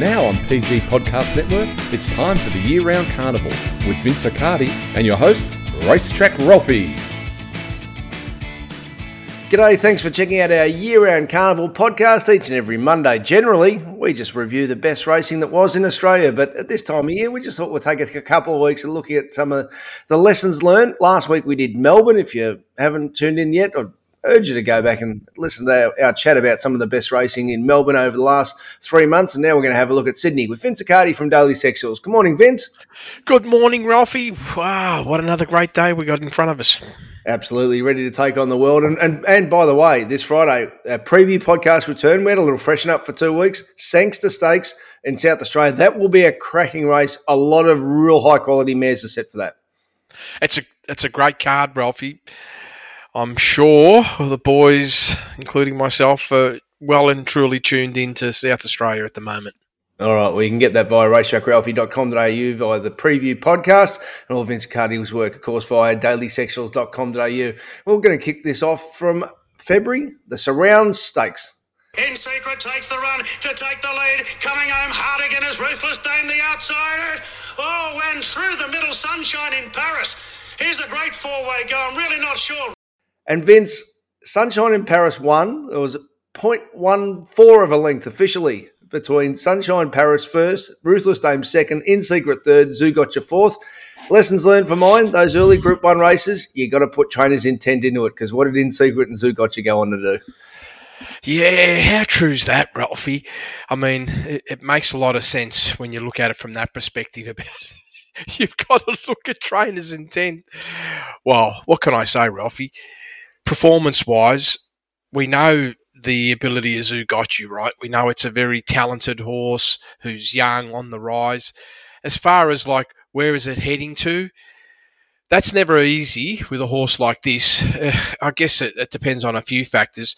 Now on PG Podcast Network, it's time for the year round carnival with Vince Accardi and your host, Racetrack Ralphy. G'day, thanks for checking out our year round carnival podcast each and every Monday. Generally, we just review the best racing that was in Australia, but at this time of year, we just thought we'd take a couple of weeks and looking at some of the lessons learned. Last week we did Melbourne. If you haven't tuned in yet, I'd urge you to go back and listen to our, our chat about some of the best racing in Melbourne over the last three months. And now we're going to have a look at Sydney with Vince Accardi from Daily Sectionals. Good morning, Vince. Good morning, Ralphy. Wow, what another great day we got in front of us. Absolutely ready to take on the world. And and, and by the way, this Friday, a preview podcast return. We had a little freshen up for two weeks. Sangster Stakes in South Australia. That will be a cracking race. A lot of real high quality mares are set for that. It's a it's a great card, Ralphy. I'm sure the boys, including myself, are well and truly tuned into South Australia at the moment. All right, well, you can get that via racetrackralphy.com.au via the preview podcast and all Vince Accardi's work, of course, via dailysectionals.com.au. We're going to kick this off from February, the Surround Stakes. In Secret takes the run to take the lead. Coming home hard again is Ruthless Dame, the outsider. Oh, and through the middle sunshine in Paris. Here's a great four-way go. I'm really not sure. And Vince, Sunshine in Paris won. There was 0.14 of a length officially between Sunshine Paris first, Ruthless Dame second, In Secret third, Zougotcha fourth. Lessons learned for mine, those early Group 1 races, you got to put trainers' intent into it because what did In Secret and Zougotcha go on to do? Yeah, how true is that, Ralphy? I mean, it, it, makes a lot of sense when you look at it from that perspective about You've got to look at trainers' intent. Well, what can I say, Ralphy? Performance wise, we know the ability of you right? We know it's a very talented horse who's young, on the rise. As far as like where is it heading to, that's never easy with a horse like this. Uh, I guess it, it, depends on a few factors.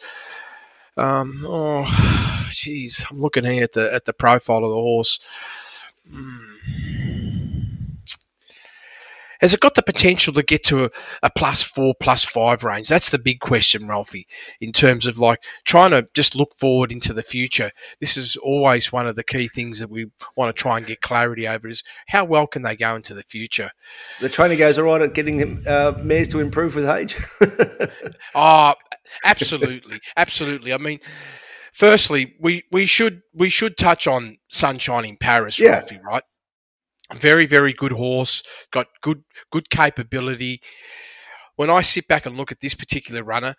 Um, oh, jeez, I'm looking here at the at the profile of the horse. Mm. Has it got the potential to get to a, a plus four, plus five range? That's the big question, Ralphy, in terms of like trying to just look forward into the future. This is always one of the key things that we want to try and get clarity over is how well can they go into the future? The trainer goes all right at getting uh, mares to improve with age. oh, absolutely. absolutely. I mean, firstly, we, we should we should touch on Sunshine in Paris, yeah. Ralphy, right? Very, very good horse. Got good, good capability. When I sit back and look at this particular runner,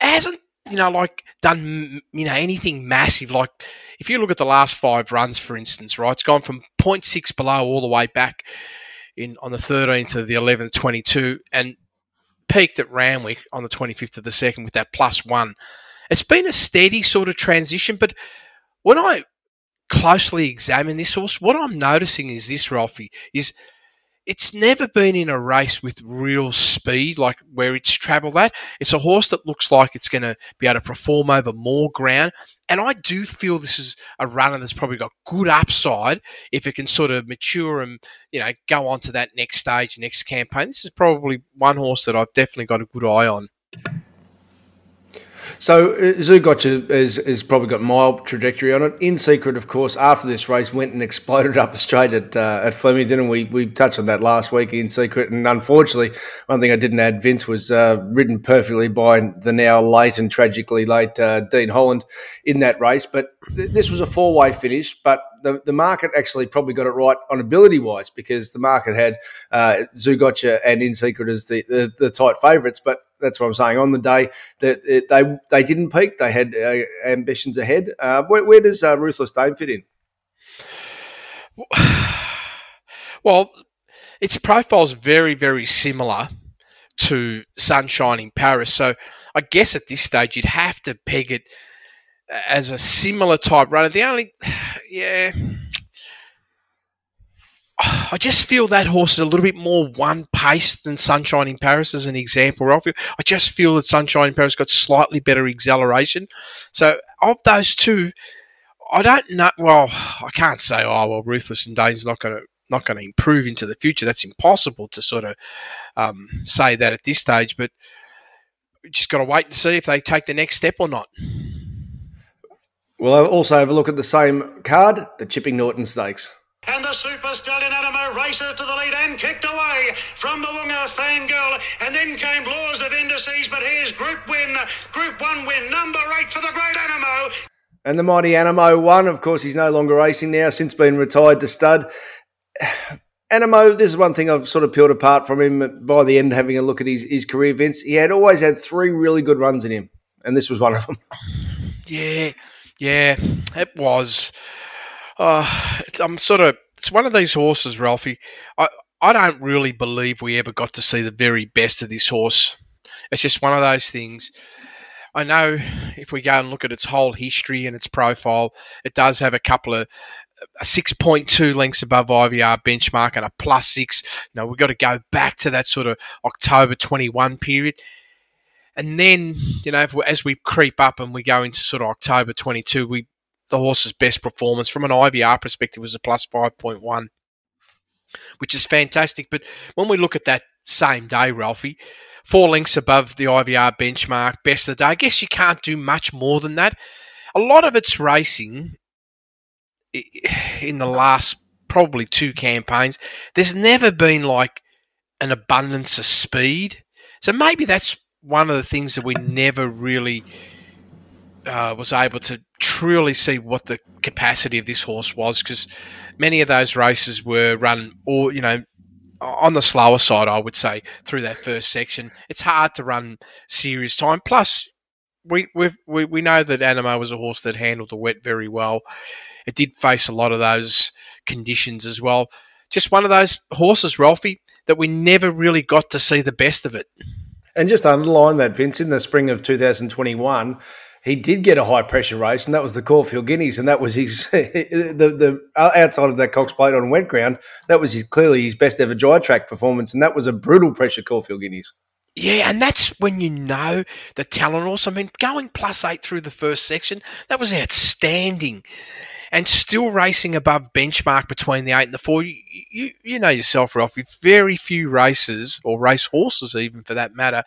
hasn't you know like done you know anything massive. Like if you look at the last five runs, for instance, right, it's gone from 0.6 below all the way back in on the 13th of the 11th, 22, and peaked at Randwick on the 25th of the second with that plus one. It's been a steady sort of transition, but when I closely examine this horse, what I'm noticing is this, Ralphy, is it's never been in a race with real speed, like where it's travelled at. It's a horse that looks like it's going to be able to perform over more ground. And I do feel this is a runner that's probably got good upside if it can sort of mature and, you know, go on to that next stage, next campaign. This is probably one horse that I've definitely got a good eye on. So uh, Zougotcha has, has probably got mild trajectory on it. In secret, of course, after this race went and exploded up the straight at uh, at Flemington, and we, we touched on that last week in secret. And unfortunately, one thing I didn't add, Vince, was uh, ridden perfectly by the now late and tragically late uh, Dean Holland in that race. But th- this was a four way finish, but the, the market actually probably got it right on ability wise because the market had uh, Zougotcha and In Secret as the, the, the tight favourites. But that's what I'm saying. On the day that they they didn't peak, they had uh, ambitions ahead. Uh, where, where, does uh, Ruthless Dame fit in? Well, its profile is very very similar to Sunshine in Paris. So I guess at this stage you'd have to peg it as a similar type runner. The only, yeah, I just feel that horse is a little bit more one pace than Sunshine in Paris, as an example. I, I just feel that Sunshine in Paris got slightly better acceleration. So, of those two, I don't know. Well, I can't say, oh, well, Ruthless and Dane's not going to not going to improve into the future. That's impossible to sort of um, say that at this stage. But just got to wait and see if they take the next step or not. We'll also have a look at the same card, the Chipping Norton Stakes. And the Super Stallion Anamoe races to the lead and kicked away from the Wonga Wunga Fangirl. And then came Laws of Indices, but here's Group Win, Group 1 win, number 8 for the Great Anamoe. And the mighty Anamoe won. Of course, he's no longer racing now, since been retired to stud. Anamoe, this is one thing I've sort of peeled apart from him by the end, having a look at his, his career, Vince. He had always had three really good runs in him, and this was one of them. Yeah, yeah, it was. Uh, I'm sort of. It's one of these horses, Ralphy. I I don't really believe we ever got to see the very best of this horse. It's just one of those things. I know if we go and look at its whole history and its profile, it does have a couple of a 6.2 lengths above IVR benchmark and a plus six. You know, we've got to go back to that sort of October 21 period. And then, you know, as we creep up and we go into sort of October 22, we the horse's best performance from an IVR perspective was a plus 5.1, which is fantastic. But when we look at that same day, Ralphy, four lengths above the IVR benchmark, best of the day, I guess you can't do much more than that. A lot of its racing in the last probably two campaigns, there's never been like an abundance of speed. So maybe that's one of the things that we never really uh, was able to truly see what the capacity of this horse was because many of those races were run or you know on the slower side I would say through that first section. It's hard to run serious time. Plus we we we know that Anamoe was a horse that handled the wet very well. It did face a lot of those conditions as well. Just one of those horses Ralphy that we never really got to see the best of it. And just underline that Vince in the spring of 2021 he did get a high pressure race, and that was the Caulfield Guineas, and that was his the the outside of that Cox Plate on wet ground. That was his clearly his best ever dry track performance, and that was a brutal pressure Caulfield Guineas. Yeah, and that's when you know the talent also. I mean, going plus eight through the first section, that was outstanding. And still racing above benchmark between the eight and the four. You, you, you know yourself, Ralph, very few races, or race horses even for that matter,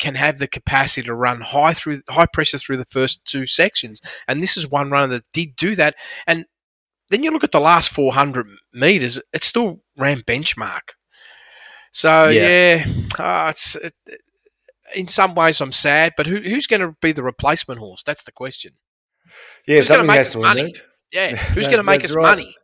can have the capacity to run high through high pressure through the first two sections. And this is one runner that did do that. And then you look at the last 400 meters, it still ran benchmark. So yeah, yeah uh, it's it, in some ways I'm sad, but who, who's going to be the replacement horse? That's the question. Yeah, who's going to make us money? Yeah, who's going to make us right. money?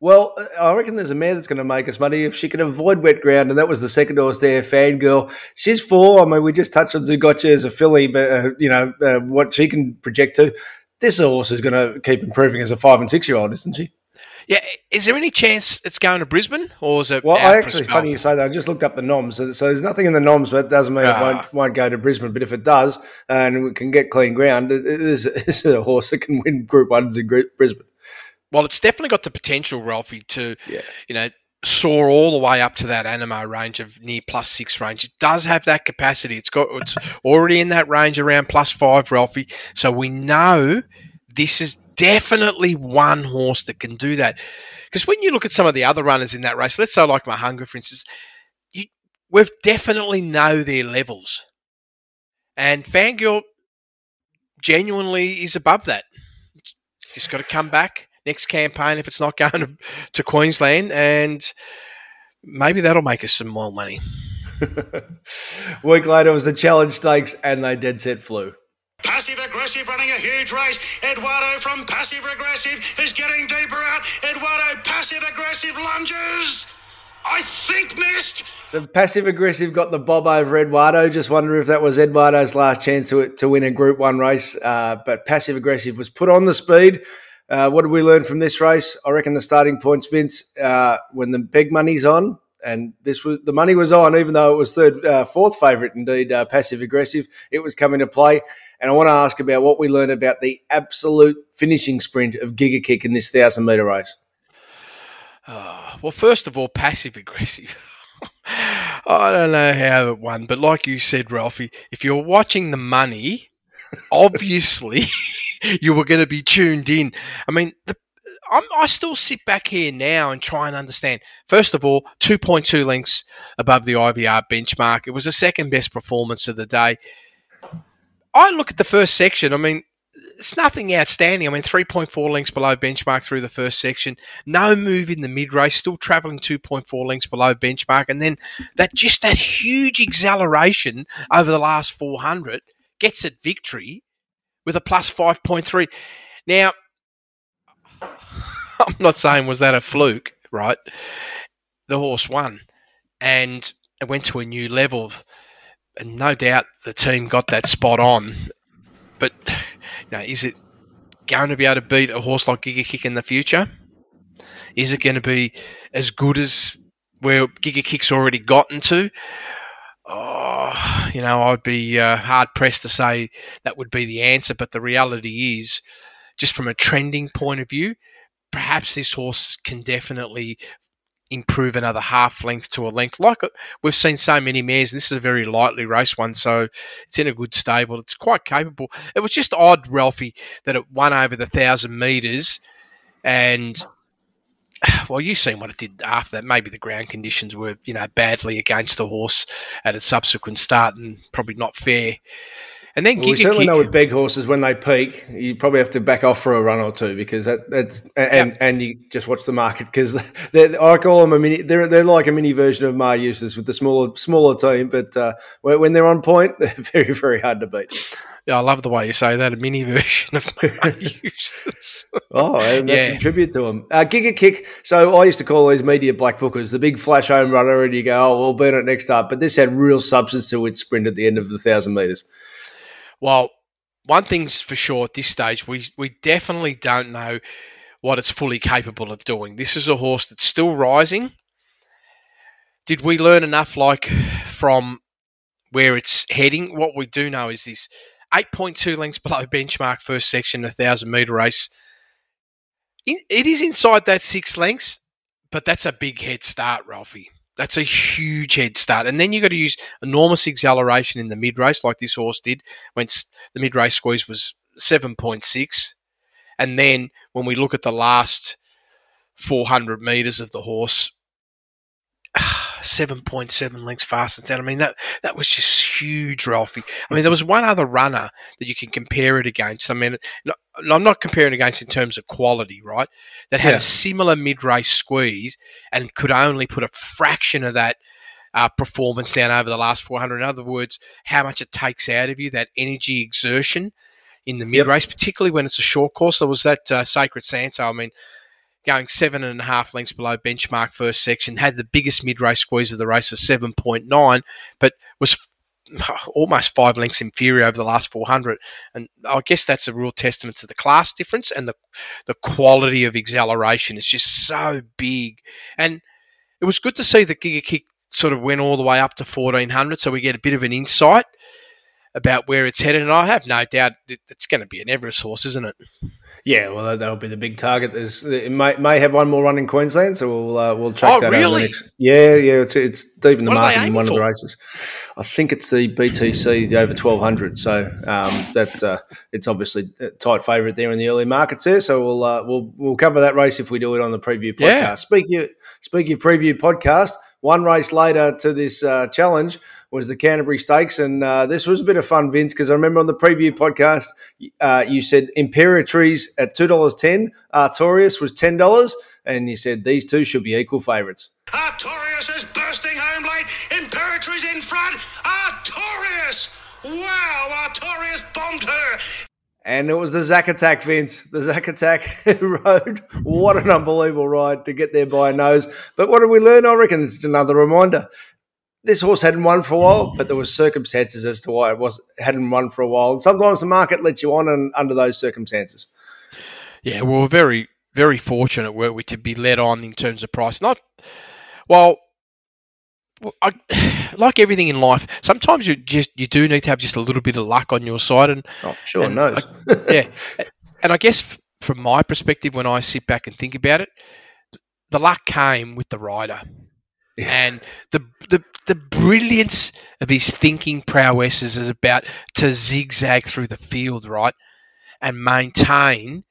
Well, I reckon there's a mare that's going to make us money if she can avoid wet ground, and that was the second horse there, Fangirl. She's four. I mean, we just touched on Zougotcha as a filly, but uh, you know uh, what she can project to. This horse is going to keep improving as a five and six year old, isn't she? Yeah, is there any chance it's going to Brisbane, or is it? Well, I actually funny you say that. I just looked up the noms, so, so there's nothing in the noms, but it doesn't mean uh, it won't, ah. won't, go to Brisbane. But if it does, and we can get clean ground, it is, a horse that can win Group Ones in Brisbane well, it's definitely got the potential, Ralphy, to yeah. you know soar all the way up to that Anamoe range of near plus six range. It does have that capacity. It's got it's already in that range around plus five, Ralphy. So we know this is definitely one horse that can do that. Because when you look at some of the other runners in that race, let's say like Mo'unga, for instance, you, we've definitely know their levels. And Fangirl genuinely is above that. Just got to come back next campaign if it's not going to, to Queensland, and maybe that'll make us some more money. Week later was the challenge stakes, and they dead set flew. Passive aggressive running a huge race. Eduardo from passive aggressive is getting deeper out. Eduardo passive aggressive lunges. I think missed. So passive aggressive got the bob over Eduardo. Just wonder if that was Eduardo's last chance to, to win a Group One race. Uh, but passive aggressive was put on the speed. Uh, what did we learn from this race? I reckon the starting points, Vince, uh, when the big money's on, and this was the money was on, even though it was third, uh, fourth favourite, indeed, uh, passive aggressive. It was coming to play, and I want to ask about what we learned about the absolute finishing sprint of Giga Kick in this thousand metre race. Oh, well, first of all, passive aggressive. I don't know how it won, but like you said, Ralphy, if you're watching the money, obviously you were going to be tuned in. I mean, the, i still sit back here now and try and understand. First of all, 2.2 lengths above the IVR benchmark. It was the second best performance of the day. I look at the first section. I mean, it's nothing outstanding. I mean, 3.4 lengths below benchmark through the first section. No move in the mid race, still travelling 2.4 lengths below benchmark. And then that just that huge acceleration over the last 400 gets it victory with a plus 5.3. Now, I'm not saying was that a fluke, right? The horse won and it went to a new level. And no doubt the team got that spot on. But you know, is it going to be able to beat a horse like Giga Kick in the future? Is it going to be as good as where Giga Kick's already gotten to? Oh, you know, I'd be uh, hard pressed to say that would be the answer. But the reality is, just from a trending point of view, perhaps this horse can definitely improve another half length to a length. Like uh, we've seen so many mares, and this is a very lightly raced one, so it's in a good stable. It's quite capable. It was just odd, Ralphy, that it won over the thousand metres, and well, you've seen what it did after that. Maybe the ground conditions were, you know, badly against the horse at a subsequent start, and probably not fair. And then well, we certainly kick. know with big horses when they peak, you probably have to back off for a run or two because that, that's and yep. and you just watch the market because I call them a mini. They're they're like a mini version of Maher Eustace with the smaller smaller team, but uh, when they're on point, they're very very hard to beat. Yeah, I love the way you say that. A mini version of Eustace. oh, and that's yeah. a tribute to him. Uh, Giga Kick. So I used to call these media black bookers the big flash home runner, and you go, oh, we'll burn it next up. But this had real substance to its sprint at the end of the thousand meters. Well, one thing's for sure at this stage, we we definitely don't know what it's fully capable of doing. This is a horse that's still rising. Did we learn enough, like from where it's heading? What we do know is this: eight point two lengths below benchmark first section, a thousand meter race. It is inside that six lengths, but that's a big head start, Ralphy. That's a huge head start. And then you've got to use enormous acceleration in the mid race, like this horse did when the mid race squeeze was 7.6. And then when we look at the last 400 meters of the horse, ah, 7.7 lengths faster than I mean, that, that was just huge, Ralphy. I mean, there was one other runner that you can compare it against. I mean, I'm not comparing against in terms of quality, right? That had yeah. a similar mid race squeeze and could only put a fraction of that uh, performance down over the last 400. In other words, how much it takes out of you, that energy exertion in the mid race, yep. particularly when it's a short course. There was that uh, Sacred Santo. I mean, going seven and a half lengths below benchmark first section, had the biggest mid race squeeze of the race of 7.9, but was almost five lengths inferior over the last 400. And I guess that's a real testament to the class difference and the, the quality of acceleration. It's just so big. And it was good to see the Giga Kick sort of went all the way up to 1400, so we get a bit of an insight about where it's headed. And I have no doubt it's going to be an Everest horse, isn't it? Yeah, well, that'll be the big target. There's it may, may have one more run in Queensland, so we'll uh, we'll check oh, that really? next. Yeah, yeah, it's it's deep in the what market in one for? of the races. I think it's the BTC the over twelve hundred. So um, that uh, it's obviously a tight favourite there in the early markets there. So we'll uh, we'll we'll cover that race if we do it on the preview podcast. Yeah. Speaking speaking of preview podcast, one race later to this uh, challenge was the Canterbury Stakes, and uh, this was a bit of fun, Vince, because I remember on the preview podcast uh, you said Imperatriz at two dollars ten, Artorias was ten dollars, and you said these two should be equal favourites. Artorias is bursting home late. Imperatriz in front. Artorias! Wow, Artorias bombed her. And it was the Zack Attack, Vince. The Zack Attack rode. What an unbelievable ride to get there by a nose. But what did we learn? I reckon it's another reminder this horse hadn't won for a while, but there were circumstances as to why it was hadn't won for a while. And sometimes the market lets you on and, under those circumstances. Yeah, we were very, very fortunate, were we, to be led on in terms of price. Not well. I, like everything in life, sometimes you just you do need to have just a little bit of luck on your side, and oh, sure and knows. I, yeah, and I guess from my perspective, when I sit back and think about it, the luck came with the rider. And the, the the brilliance of his thinking prowesses is about to zigzag through the field, right? And maintain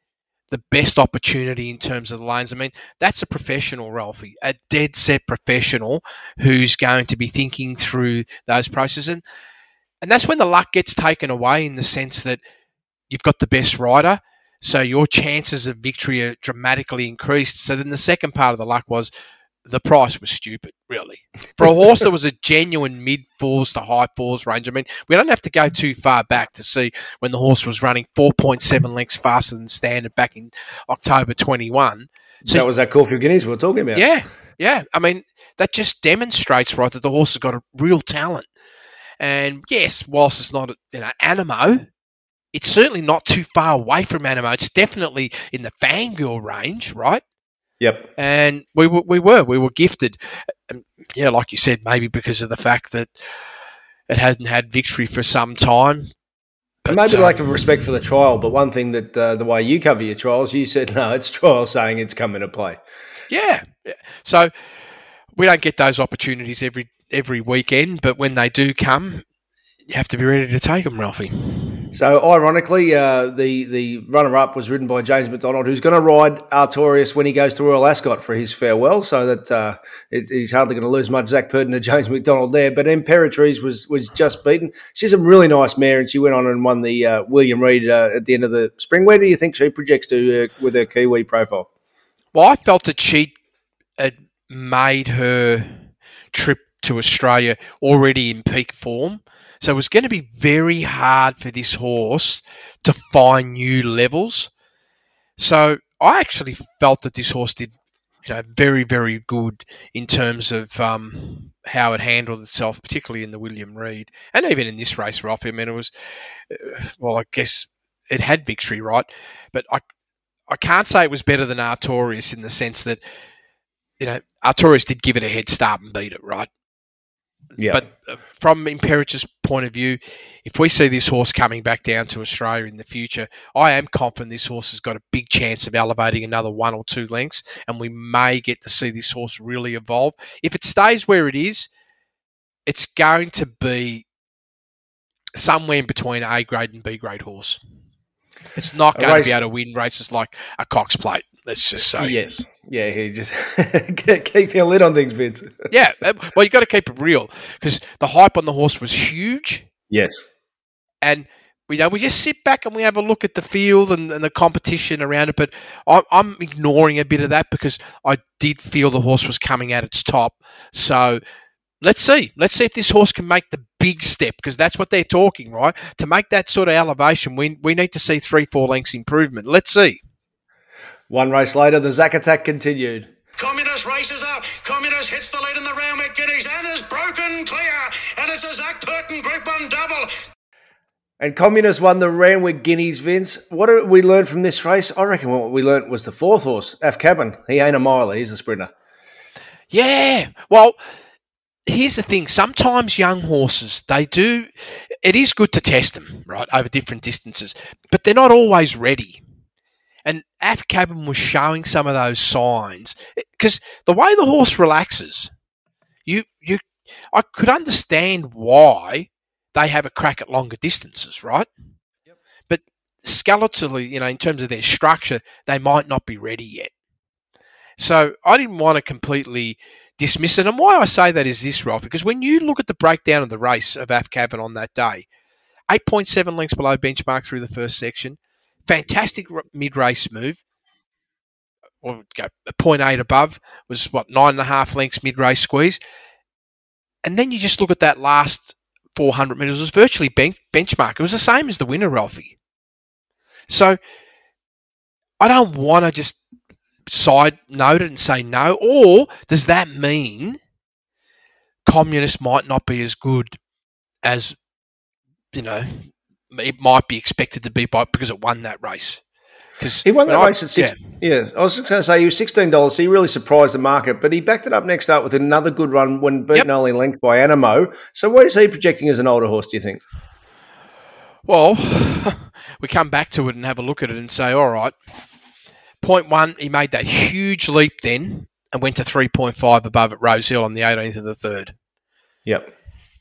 the best opportunity in terms of the lanes. I mean, that's a professional, Ralphy, a dead set professional who's going to be thinking through those processes. And, and that's when the luck gets taken away in the sense that you've got the best rider. So your chances of victory are dramatically increased. So then the second part of the luck was the price was stupid, really. For a horse that was a genuine mid fours to high fours range, I mean, we don't have to go too far back to see when the horse was running 4.7 lengths faster than standard back in October 21. So that was that Caulfield Guineas we were talking about. Yeah, yeah. I mean, that just demonstrates, right, that the horse has got a real talent. And yes, whilst it's not, you know, Anamoe, it's certainly not too far away from Anamoe. It's definitely in the Fangirl range, right? Yep. And we were, we were, we were gifted. And yeah, like you said, maybe because of the fact that it hadn't had victory for some time. But, maybe um, lack of respect for the trial, but one thing that uh, the way you cover your trials, you said no, it's trial saying it's coming to play. Yeah. So we don't get those opportunities every every weekend, but when they do come, you have to be ready to take them, Ralphy. So, ironically, uh, the the runner up was ridden by James McDonald, who's going to ride Artorias when he goes to Royal Ascot for his farewell. So that uh, it, he's hardly going to lose much Zac Purton to James McDonald there. But Imperatriz was was just beaten. She's a really nice mare, and she went on and won the uh, William Reid uh, at the end of the spring. Where do you think she projects to uh, with her Kiwi profile? Well, I felt that she had made her trip to Australia already in peak form. So it was going to be very hard for this horse to find new levels. So I actually felt that this horse did, you know, very very good in terms of um, how it handled itself, particularly in the William Reid, and even in this race, Ralph. I mean, it was, uh, well, I guess it had victory, right? But I, I can't say it was better than Artorias in the sense that, you know, Artorias did give it a head start and beat it, right? Yeah. But uh, from Imperatriz's point of view, if we see this horse coming back down to Australia in the future, I am confident this horse has got a big chance of elevating another one or two lengths, and we may get to see this horse really evolve. If it stays where it is, it's going to be somewhere in between A grade and B grade horse. It's not going race, to be able to win races like a Cox Plate. Let's just say yes. Yeah, he just keep your lid on things, Vince. yeah, well, you got to keep it real because the hype on the horse was huge. Yes, and we know we just sit back and we have a look at the field and, and the competition around it. But I'm, I'm, ignoring a bit of that because I did feel the horse was coming at its top. So let's see, let's see if this horse can make the big step because that's what they're talking, right? To make that sort of elevation, we we need to see three, four lengths improvement. Let's see. One race later, the Zac attack continued. Communist races up. Communist hits the lead in the Randwick Guineas and is broken clear. And it's a Zac Purton Group 1 double. And Communist won the Randwick Guineas, Vince. What did we learn from this race? I reckon what we learned was the fourth horse, Af Cabin. He ain't a miler, he's a sprinter. Yeah. Well, here's the thing sometimes young horses they do it is good to test them right over different distances but they're not always ready and Af Cabin was showing some of those signs because the way the horse relaxes, you you I could understand why they have a crack at longer distances, right? Yep. But skeletally, you know, in terms of their structure, they might not be ready yet. So I didn't want to completely dismiss it. And why I say that is this, Ralph, because when you look at the breakdown of the race of Af Cabin on that day, 8.7 lengths below benchmark through the first section, fantastic mid race move. Or go a point eight above was what nine and a half lengths mid race squeeze, and then you just look at that last 400 meters. Was virtually bench- benchmark. It was the same as the winner, Ralphy. So I don't want to just side note it and say no. Or does that mean communists might not be as good as you know it might be expected to be by because it won that race. Because he won that I, race at six. Yeah. yeah. I was just going to say he was sixteen dollars. So he really surprised the market, but he backed it up next up with another good run when beaten yep. only length by Anamoe. So what is he projecting as an older horse? Do you think? Well, we come back to it and have a look at it and say, all right, point one, he made that huge leap then and went to three point five above at Rosehill on the eighteenth of the third. Yep.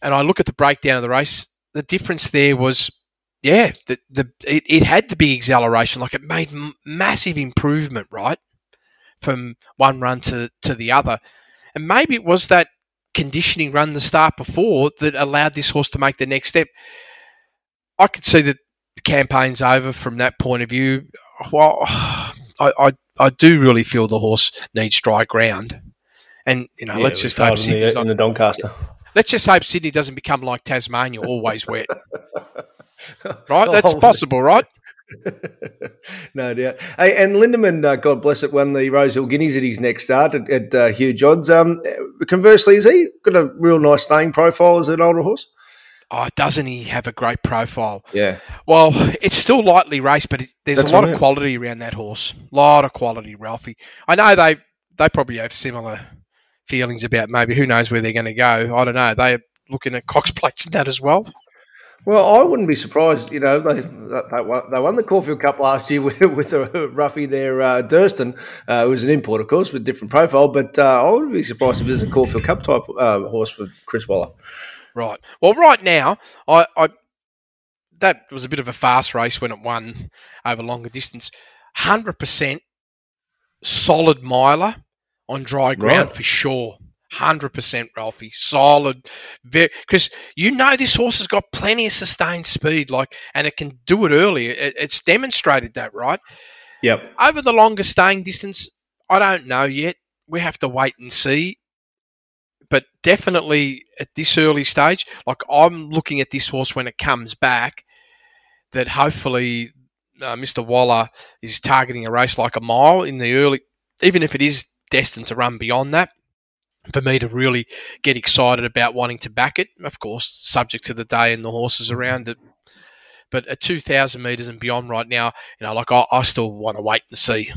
And I look at the breakdown of the race. The difference there was yeah, the, the it, it had the big acceleration. Like it made m- massive improvement, right, from one run to to the other, and maybe it was that conditioning run the start before that allowed this horse to make the next step. I could see that the campaign's over from that point of view. Well, I, I, I do really feel the horse needs dry ground, and you know, Yeah, let's just hope cold in the, Sydney's in the Doncaster. let's just hope Sydney doesn't become like Tasmania, always wet. Right, that's possible, right? no doubt. Hey, and Lindermann, uh, God bless it, won the Rosehill Guineas at his next start at, at uh, huge odds. Um, conversely, has he got a real nice staying profile as an older horse? Oh, doesn't he have a great profile? Yeah. Well, it's still lightly raced, but it, there's That's a lot of quality around that horse. A lot of quality, Ralphy. I know they they probably have similar feelings about maybe who knows where they're going to go. I don't know. They're looking at Cox plates and that as well. Well, I wouldn't be surprised. You know, they they won, they won the Caulfield Cup last year with, with a roughie there, uh, Durston, uh, who was an import, of course, with different profile. But uh, I wouldn't be surprised if there's a Caulfield Cup type uh, horse for Chris Waller. Right. Well, right now, I, I that was a bit of a fast race when it won over longer distance. Hundred percent solid miler on dry ground Right. for sure. Hundred percent, Ralphy. Solid, because you know this horse has got plenty of sustained speed, like, and it can do it early. It, it's demonstrated that, right? Yep. Over the longer staying distance, I don't know yet. We have to wait and see. But definitely at this early stage, like I'm looking at this horse when it comes back, that hopefully uh, Mr. Waller is targeting a race like a mile in the early, even if it is destined to run beyond that. For me to really get excited about wanting to back it, of course, subject to the day and the horses around it. But at 2,000 metres and beyond right now, you know, like I, I still want to wait and see.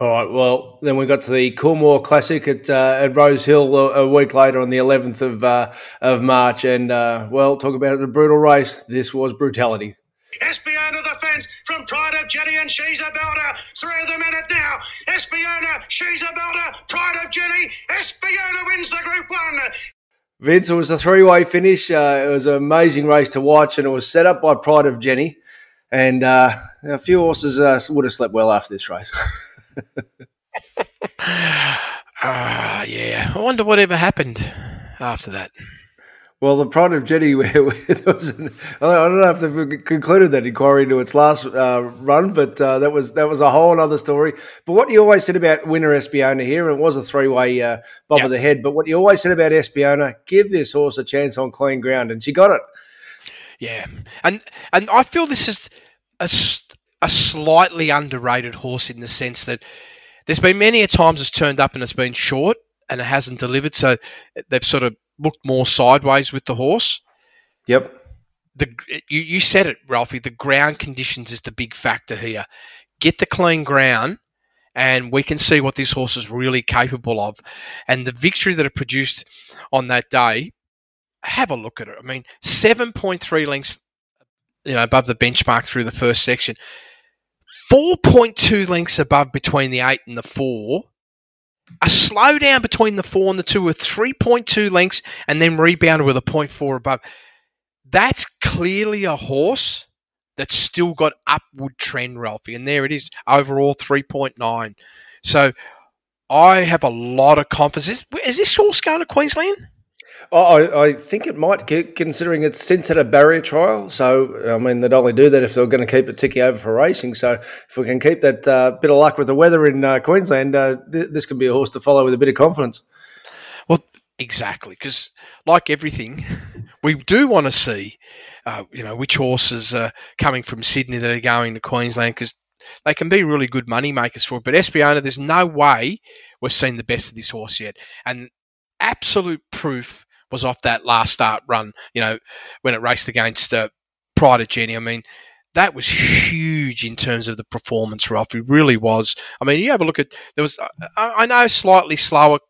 All right. Well, then we got to the Coolmore Classic at uh, at Rosehill a, a week later on the 11th of uh, of March, and uh, well, talk about the brutal race. This was brutality. Espiona the fence from Pride of Jenny and she's a belter. Through the minute now. Espiona, she's a belter. Pride of Jenny. Espiona wins the Group One. Vince, it was a three way finish. Uh, it was an amazing race to watch, and it was set up by Pride of Jenny. And uh, a few horses uh, would have slept well after this race. Ah, yeah. I wonder whatever happened after that. Well, the Pride of Jenny, where, where there was an, I don't know if they've concluded that inquiry into its last uh, run, but uh, that was that was a whole other story. But what you always said about winner Espiona here, and it was a three way uh, bob Yep. of the head. But what you always said about Espiona, give this horse a chance on clean ground, and she got it. Yeah, and and I feel this is a, a slightly underrated horse in the sense that there's been many a times it's turned up and it's been short and it hasn't delivered, so they've sort of looked more sideways with the horse. Yep. The you, you said it, Ralphy. The ground conditions is the big factor here. Get the clean ground, and we can see what this horse is really capable of. And the victory that it produced on that day, have a look at it. I mean, seven point three lengths, you know, above the benchmark through the first section. Four point two lengths above between the eight and the four. A slowdown between the four and the two with 3.2 lengths and then rebounded with a 0.4 above. That's clearly a horse that's still got upward trend, Ralphy. And there it is, overall 3.9. So I have a lot of confidence. Is, is this horse going to Queensland? I, I- think it might, considering it's since had a barrier trial. So, I mean, they'd only do that if they were going to keep it ticking over for racing. So, if we can keep that uh, bit of luck with the weather in uh, Queensland, uh, th- this can be a horse to follow with a bit of confidence. Well, exactly, because like everything, we do want to see, uh, you know, which horses are coming from Sydney that are going to Queensland because they can be really good money makers for it. But Espiona, there's no way we've seen the best of this horse yet, and absolute proof was off that last start run. You know, when it raced against uh, Pride of Jenny. I mean. That was huge in terms of the performance, Ralph. It really was. I mean, you have a look at there was, I, I know, slightly slower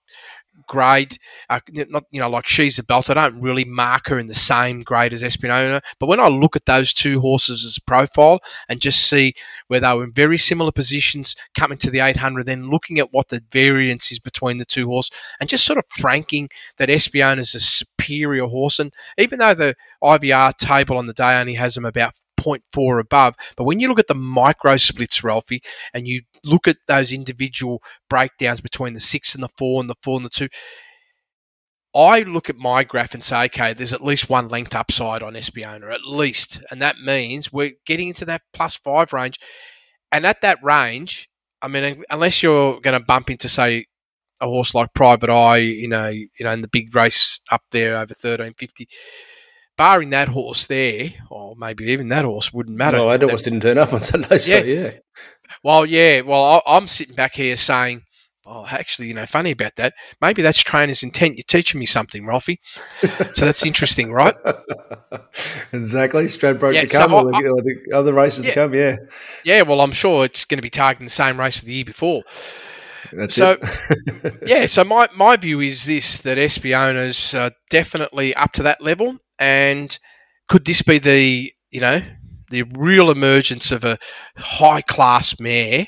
grade. Uh, not you know like she's a belt. I don't really mark her in the same grade as Espiona, but when I look at those two horses' as profile and just see where they were in very similar positions coming to the 800, then looking at what the variance is between the two horses, and just sort of franking that Espiona is a superior horse. And even though the IVR table on the day only has them about 0.4 above. But when you look at the micro splits, Ralphy, and you look at those individual breakdowns between the six and the four and the four and the two, I look at my graph and say, okay, there's at least one length upside on Espiona, at least. And that means we're getting into that plus five range. And at that range, I mean, unless you're going to bump into, say, a horse like Private Eye, you know, you know, in the big race up there over thirteen fifty. Barring that horse there, or maybe even that horse wouldn't matter. Well, that horse didn't turn up on Sunday, so yeah. yeah. Well, yeah. Well, I'm sitting back here saying, oh, actually, you know, funny about that. Maybe that's trainer's intent. You're teaching me something, Ralphy. so that's interesting, right? exactly. Stradbroke yeah, to come, so or, the, other races yeah, to come, yeah. Yeah, well, I'm sure it's going to be targeting the same race of the year before. That's so, yeah, so my, my view is this that Espiona's uh, definitely up to that level. And could this be the, you know, the real emergence of a high class mayor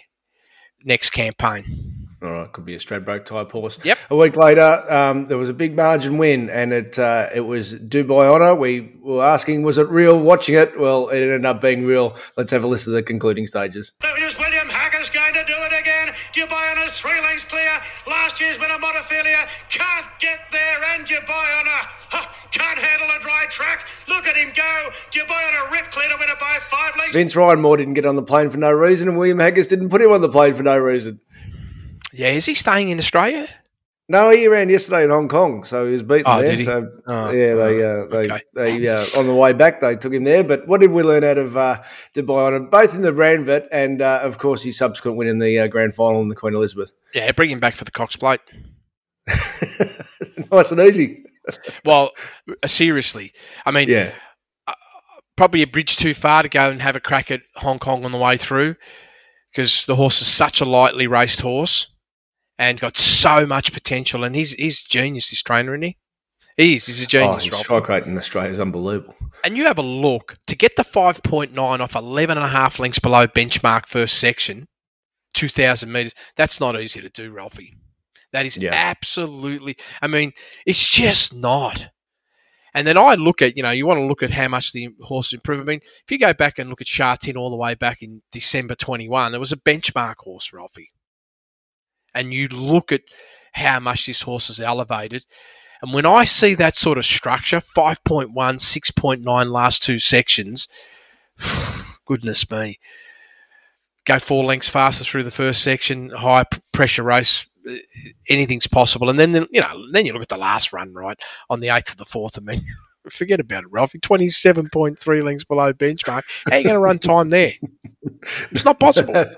next campaign? All right, could be a Stradbroke type horse. Yep. A week later, um, there was a big margin win, and it uh, it was Dubai Honor. We were asking, was it real? Watching it, well, it ended up being real. Let's have a listen to the concluding stages. Is William Haggas going to do it again? Dubai Honor's three lengths clear. Last year's been a Montefilia. Can't get there, and Dubai Honor huh, can't handle a dry track. Look at him go. Dubai Honor rip clear to win it by five lengths. Vince Ryan Moore didn't get on the plane for no reason, and William Haggas didn't put him on the plane for no reason. Yeah, is he staying in Australia? No, he ran yesterday in Hong Kong, so he was beaten oh, there. So oh, yeah, they uh, okay. they, they uh, on the way back they took him there. But what did we learn out of uh, Dubai on both in the Randwick and uh, of course his subsequent win in the uh, grand final in the Queen Elizabeth? Yeah, bring him back for the Cox Plate. nice and easy. Well, uh, seriously, I mean, yeah, probably a bridge too far to go and have a crack at Hong Kong on the way through because the horse is such a lightly raced horse and got so much potential. And he's he's genius, this trainer, isn't he? He is. He's a genius. Oh, strike rate in Australia is unbelievable. And you have a look to get the five point nine off eleven and a half lengths below benchmark first section, two thousand meters. That's not easy to do, Ralphy. That is yeah. absolutely. I mean, it's just not. And then I look at, you know, you want to look at how much the horse improved. I mean, if you go back and look at Sha Tin all the way back in December 21, it was a benchmark horse, Ralphy and you look at how much this horse is elevated. And when I see that sort of structure, 5.1, 6.9 last two sections, goodness me. Go four lengths faster through the first section, high pressure race, anything's possible. And then, you know, then you look at the last run, right, on the eighth of the fourth. I mean, forget about it, Ralphy. 27.3 lengths below benchmark. How are you going to run time there? It's not possible.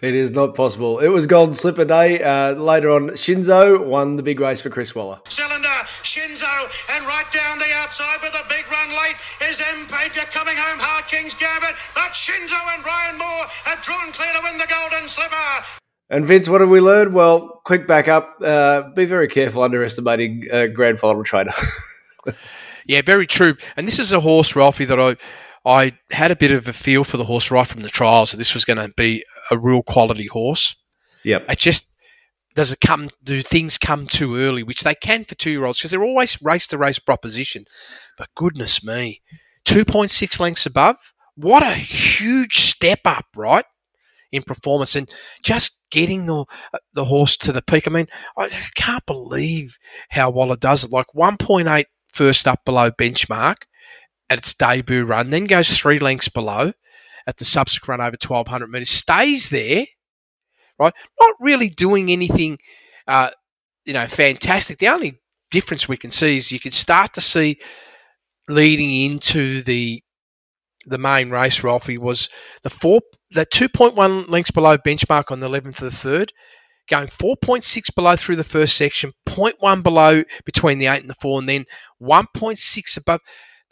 It is not possible. It was Golden Slipper Day. Uh, later on, Shinzo won the big race for Chris Waller. Cylinder, Shinzo, and right down the outside with a big run late is M. Pager coming home hard, King's Gambit. But Shinzo and Ryan Moore have drawn clear to win the Golden Slipper. And Vince, what have we learned? Well, quick backup. Uh, be very careful underestimating a grand final trader. yeah, very true. And this is a horse, Ralphy, that I I had a bit of a feel for the horse right from the trials that this was going to be a real quality horse. Yep. It just does it come do things come too early, which they can for two year olds because they're always race to race proposition. But goodness me, two point six lengths above. What a huge step up, right? In performance and just getting the the horse to the peak. I mean, I can't believe how well it does it. Like 1.8 first up below benchmark at its debut run, then goes three lengths below at the subsequent run over 1200 metres, stays there, right? Not really doing anything, uh, you know, fantastic. The only difference we can see is you can start to see leading into the the main race, Ralphy, was the four the 2.1 lengths below benchmark on the 11th of the third, going 4.6 below through the first section, 0.1 below between the 8 and the 4, and then 1.6 above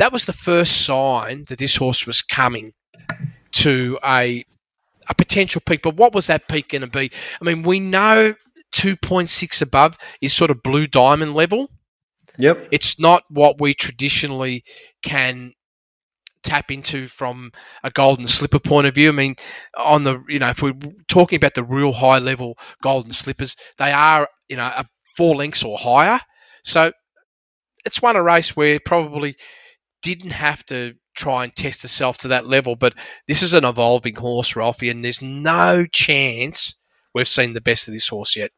that was the first sign that this horse was coming to a a potential peak. But what was that peak going to be? I mean, we know 2.6 above is sort of blue diamond level. Yep. It's not what we traditionally can tap into from a golden slipper point of view. I mean, on the you know, if we're talking about the real high level golden slippers, they are you know a four lengths or higher. So it's one a race where probably didn't have to try and test herself to that level. But this is an evolving horse, Ralphy, and there's no chance we've seen the best of this horse yet.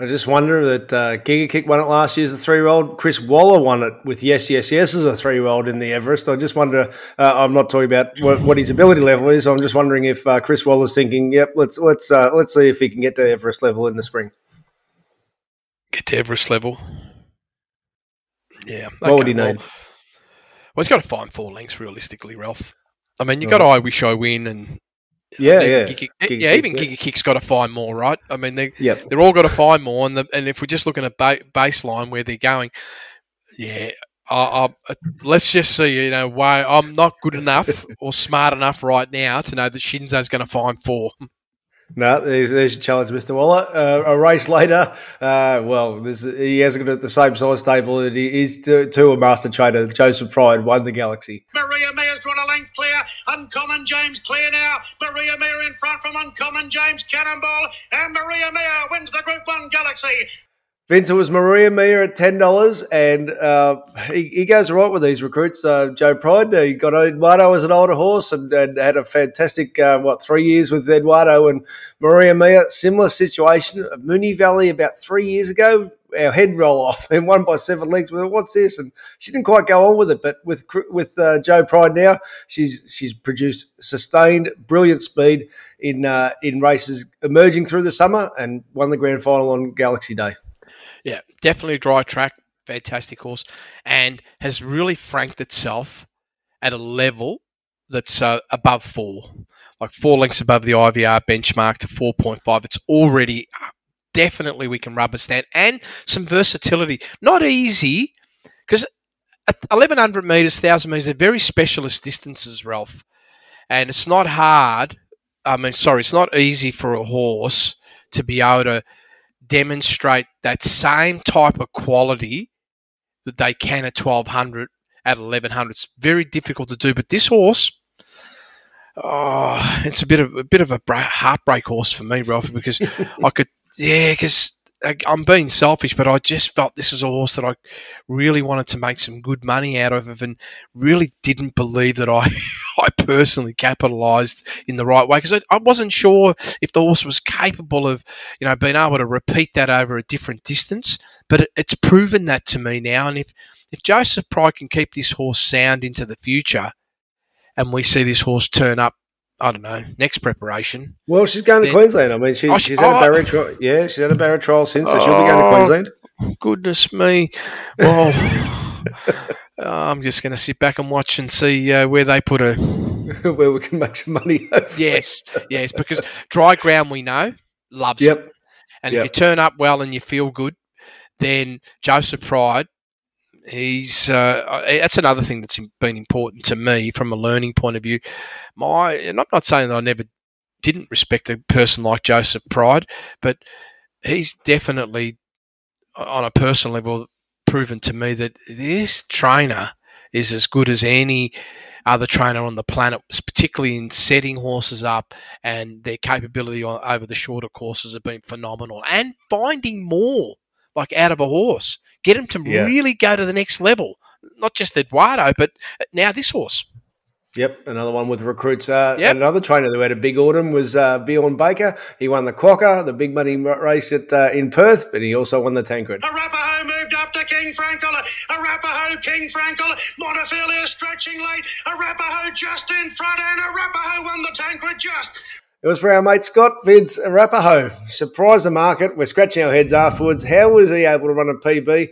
I just wonder that uh, Giga Kick won it last year as a three year old. Chris Waller won it with Yes, Yes, Yes as a three year old in the Everest. I just wonder. Uh, I'm not talking about what, what, his ability level is. I'm just wondering if uh, Chris Waller's thinking, "Yep, let's let's uh, let's see if he can get to Everest level in the spring." Get to Everest level. Yeah. What okay, would he well, need? Well, he's got to find four lengths realistically, Ralph. I mean, you got right. I Wish I Win and yeah, yeah, Giga, yeah. Even Giga Kick's got to find more, right? I mean, they yep. they're all got to find more, and the, and if we're just looking at ba- baseline where they're going, yeah, I, I, let's just see. You know, why I'm not good enough or smart enough right now to know that Shinzo's going to find four. No, there's, there's your challenge, Mr. Waller. Uh, a race later, uh, well, he hasn't got the same size stable that he is to, to, a master trader. Joseph Pride won the Galaxy. Mariamia's drawn a length clear. Uncommon James clear now. Mariamia in front from Uncommon James Cannonball. And Mariamia wins the Group 1 Galaxy. Vince, it was Mariamia at ten dollars, and uh, he, he, goes right with these recruits. Uh, Joe Pride, he got Eduardo as an older horse, and, and had a fantastic uh, what three years with Eduardo and Mariamia. Similar situation, Moonee Valley about three years ago. Our head roll off and won by seven lengths. Well, what's this? And she didn't quite go on with it, but with with uh, Joe Pride now, she's she's produced sustained, brilliant speed in uh, in races emerging through the summer, and won the grand final on Galaxy Day. Yeah, definitely dry track, fantastic horse, and has really franked itself at a level that's uh, above four, like four lengths above the IVR benchmark to 4.5. It's already uh, definitely we can rubber stamp and some versatility. Not easy because 1100 meters, 1000 meters are very specialist distances, Ralph, and it's not hard. I mean, sorry, it's not easy for a horse to be able to demonstrate that same type of quality that they can at 1200 at 1100 it's very difficult to do but this horse oh it's a bit of a bit of a heartbreak horse for me Ralph because I could yeah because I'm being selfish, but I just felt this was a horse that I really wanted to make some good money out of, and really didn't believe that I, I personally capitalised in the right way because I, I, wasn't sure if the horse was capable of, you know, being able to repeat that over a different distance. But it, it's proven that to me now, and if if Joseph Pride can keep this horse sound into the future, and we see this horse turn up I don't know, next preparation. Well, she's going to Queensland. I mean, she, oh, she's had oh, a barrier trial. Yeah, she's had a barrier trial since, so she'll be going to oh, Queensland. Goodness me. Well, I'm just going to sit back and watch and see uh, where they put her. where we can make some money. Hopefully. Yes, yes, because dry ground we know loves yep. it. And yep. if you turn up well and you feel good, then Joseph Pride he's uh, that's another thing that's been important to me from a learning point of view. My, and I'm not saying that I never didn't respect a person like Joseph Pride, but he's definitely on a personal level proven to me that this trainer is as good as any other trainer on the planet, particularly in setting horses up, and their capability over the shorter courses have been phenomenal, and finding more like out of a horse. Get him to yeah. really go to the next level. Not just Eduardo, but now this horse. Yep, another one with recruits. Uh, yep. Another trainer who had a big autumn was uh, Bjorn Baker. He won the Quokka, the big money race at uh, in Perth, but he also won the Tancred. Arapaho moved up to King Frankel. Arapaho, King Frankel. Montefilia stretching late. Arapaho just in front, and Arapaho won the Tancred just. It was for our mate Scott Vince Arapaho. Surprised the market. We're scratching our heads afterwards. How was he able to run a PB?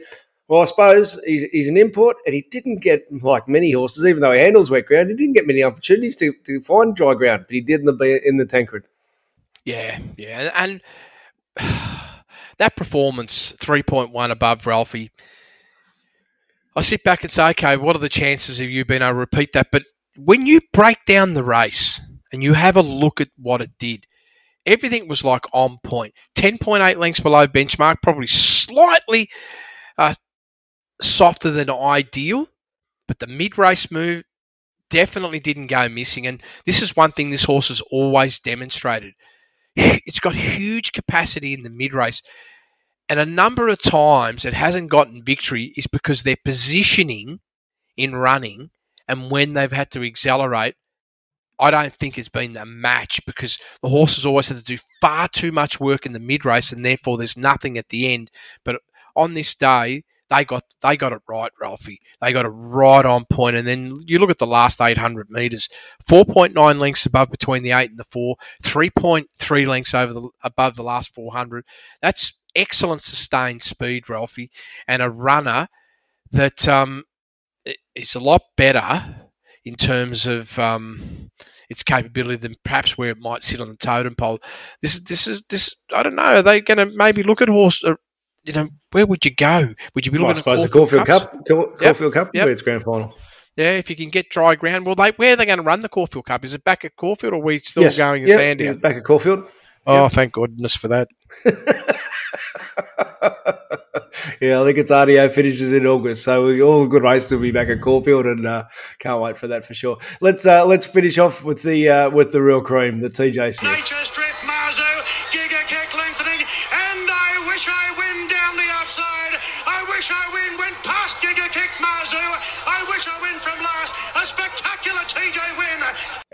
Well, I suppose he's, he's an import and he didn't get, like many horses, even though he handles wet ground, he didn't get many opportunities to, to find dry ground, but he did in the, in the Tancred. Yeah, yeah. And that performance, 3.1 above Ralphy, I sit back and say, okay, what are the chances of you being able to repeat that? But when you break down the race, and you have a look at what it did, everything was like on point. 10.8 lengths below benchmark, probably slightly uh, softer than ideal, but the mid race move definitely didn't go missing. And this is one thing this horse has always demonstrated. It's got huge capacity in the mid race. And a number of times it hasn't gotten victory is because their positioning in running and when they've had to accelerate I don't think has been a match because the horses always had to do far too much work in the mid race, and therefore there's nothing at the end. But on this day, they got they got it right, Ralphy. They got it right on point. And then you look at the last 800 meters, 4.9 lengths above between the eight and the four, 3.3 lengths over the above the last 400. That's excellent sustained speed, Ralphy, and a runner that um, is a lot better in terms of um, its capability than perhaps where it might sit on the totem pole. This is this is this. I don't know. Are they going to maybe look at horse? Uh, you know, where would you go? Would you be looking well, I suppose at the Caulfield Cup? Caulfield yep. Cup yep. its grand final. Yeah, if you can get dry ground. Well, they where are they going to run the Caulfield Cup? Is it back at Caulfield, or are we still yes. going in yep. Sandown? Back at Caulfield. Oh, yep. thank goodness for that. yeah, I think it's RDO finishes in August, so we, all good race to be back at Caulfield, and uh, can't wait for that for sure. Let's uh, let's finish off with the uh, with the real cream, the TJ Smith.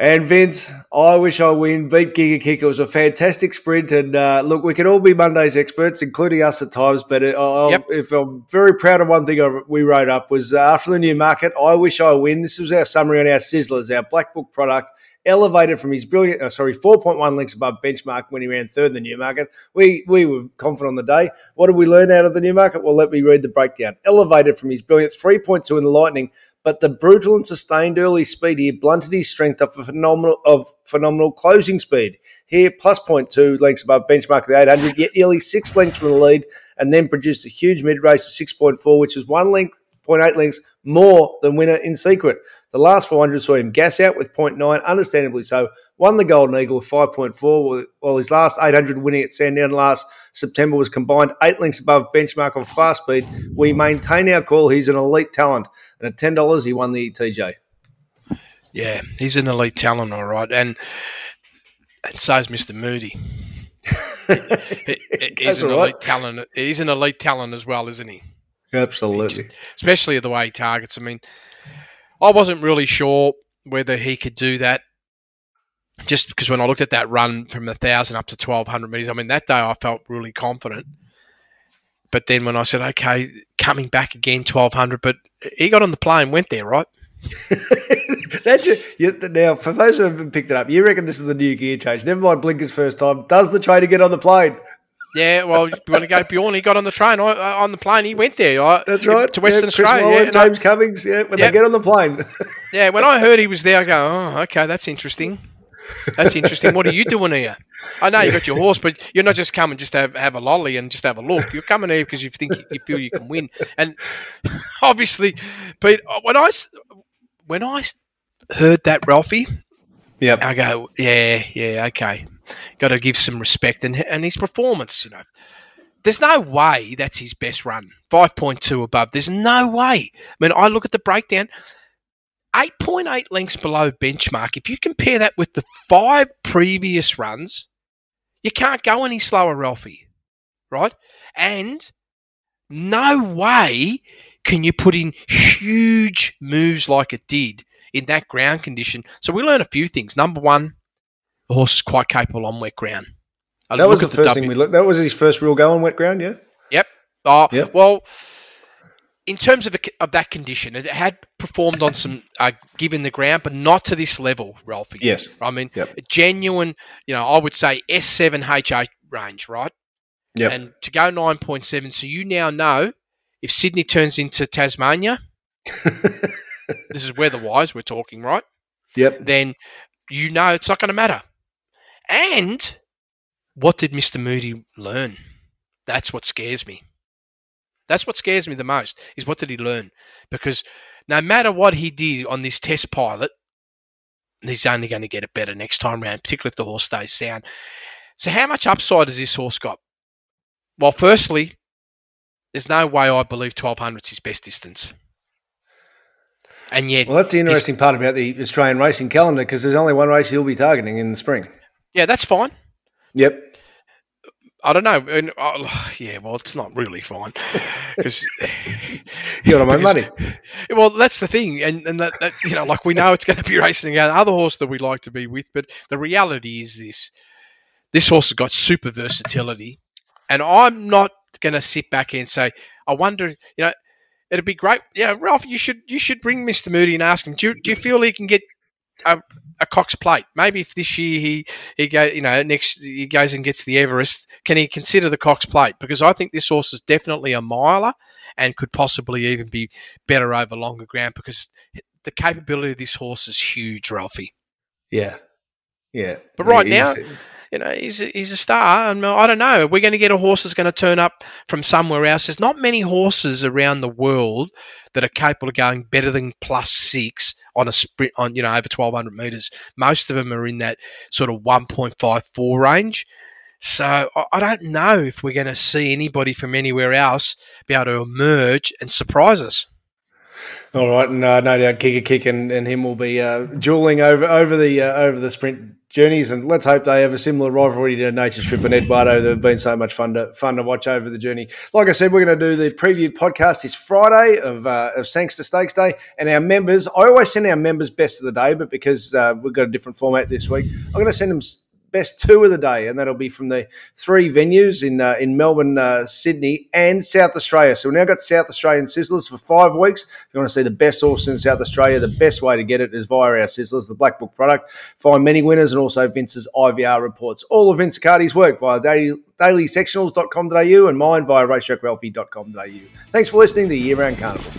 And Vince, I wish I win. Beat Giga Kick. It was a fantastic sprint. And uh, look, we can all be Monday's experts, including us at times. But uh, yep. if I'm very proud of one thing we wrote up was uh, after the Newmarket, I wish I win. This was our summary on our Sizzlers, our Black Book product. Elevated from his brilliant, uh, sorry, 4.1 links above benchmark when he ran third in the Newmarket. We we were confident on the day. What did we learn out of the Newmarket? Well, let me read the breakdown. Elevated from his brilliant 3.2 in the Lightning, but the brutal and sustained early speed here blunted his strength of phenomenal of phenomenal closing speed. Here, plus 0.2 lengths above benchmark of the 800, yet nearly six lengths from the lead, and then produced a huge mid race of 6.4, which is one length, 0.8 lengths more than winner in secret. The last 400 saw him gas out with 0.9, understandably so. Won the Golden Eagle with 5.4, while his last 800 winning at Sandown last September was combined eight links above benchmark on fast speed. We maintain our call. He's an elite talent. And at $10, he won the TJ. Yeah, he's an elite talent, all right. And, and so is Mr. Moody. he's an right. elite talent. He's an elite talent as well, isn't he? Absolutely. Especially the way he targets. I mean, I wasn't really sure whether he could do that. Just because when I looked at that run from a thousand up to twelve hundred meters, I mean that day I felt really confident. But then when I said, okay, coming back again, twelve hundred, but he got on the plane, went there, right? That's you, now for those who haven't picked it up, you reckon this is a new gear change? Never mind Blinker's first time. Does the trainer get on the plane? Yeah, well, you want to go Bjorn? He got on the train, uh, on the plane. He went there. Right, That's right. To Western yeah, Australia. Yeah, James I, Cummings. Yeah, when yep. they get on the plane. yeah, when I heard he was there, I go, oh, okay, that's interesting. That's interesting. what are you doing here? I know you got your horse, but you're not just coming just to have, have a lolly and just have a look. You're coming here because you think you feel you can win. And obviously, Pete, uh, when I when I heard that Ralphy, yeah, I go, yeah, yeah, okay, got to give some respect and and his performance. You know, there's no way that's his best run. Five point two above. There's no way. I mean, I look at the breakdown. 8.8 lengths below benchmark. If you compare that with the five previous runs, you can't go any slower, Ralphy. Right? And no way can you put in huge moves like it did in that ground condition. So we learn a few things. Number one, the horse is quite capable on wet ground. I that was the first thing we looked. That was his first real go on wet ground. Yeah. Yep. Oh, yep. well. In terms of, a, of that condition, it had performed on some uh, given the ground, but not to this level, Ralphy. Yes. I mean, yep. genuine, you know, I would say S7HA range, right? Yeah. And to go 9.7, so you now know if Sydney turns into Tasmania, this is weather-wise we're talking, right? Yep. Then you know it's not going to matter. And what did Mr. Moody learn? That's what scares me. That's what scares me the most is what did he learn? Because no matter what he did on this test pilot, he's only going to get it better next time round, particularly if the horse stays sound. So how much upside has this horse got? Well, firstly, there's no way I believe 1200 is his best distance. And yet, well, that's the interesting part about the Australian racing calendar because there's only one race he'll be targeting in the spring. Yeah, that's fine. Yep. I don't know. And, uh, yeah, well, it's not really fine because you got my money. Well, that's the thing, and and that, that you know, like we know it's going to be racing against other horse that we like to be with, but the reality is this: this horse has got super versatility, and I'm not going to sit back and say, I wonder, you know, it'd be great. Yeah, Ralph, you should you should bring Mister Moody and ask him. Do you, do you feel he can get a, a Cox Plate? Maybe if this year he he go, you know, next he goes and gets the Everest, can he consider the Cox Plate? Because I think this horse is definitely a miler and could possibly even be better over longer ground because the capability of this horse is huge, Ralphy. Yeah, yeah. But right now, you know, he's a, he's a star. And I don't know. We're going to get a horse that's going to turn up from somewhere else. There's not many horses around the world that are capable of going better than plus six on a sprint on you know over 1200 meters. Most of them are in that sort of 1.54 range. So I don't know if we're going to see anybody from anywhere else be able to emerge and surprise us. All right, and uh, no doubt Giga Kick and, and him will be uh, dueling over over the uh, over the sprint journeys, and let's hope they have a similar rivalry to Nature Strip and Eduardo. They've been so much fun to fun to watch over the journey. Like I said, we're going to do the preview podcast this Friday of uh, of Sangster Stakes Day, and our members. I always send our members best of the day, but because uh, we've got a different format this week, I'm going to send them best two of the day, and that'll be from the three venues in uh, in Melbourne, uh, Sydney, and South Australia. So we've now got South Australian sizzlers for five weeks. If you want to see the best horse in South Australia, the best way to get it is via our sizzlers, the Black Book product. Find many winners and also Vince's IVR reports. All of Vince Accardi's work via daily, dailysectionals.com.au and mine via racetrackralphy.com.au. Thanks for listening to Year Round Carnival.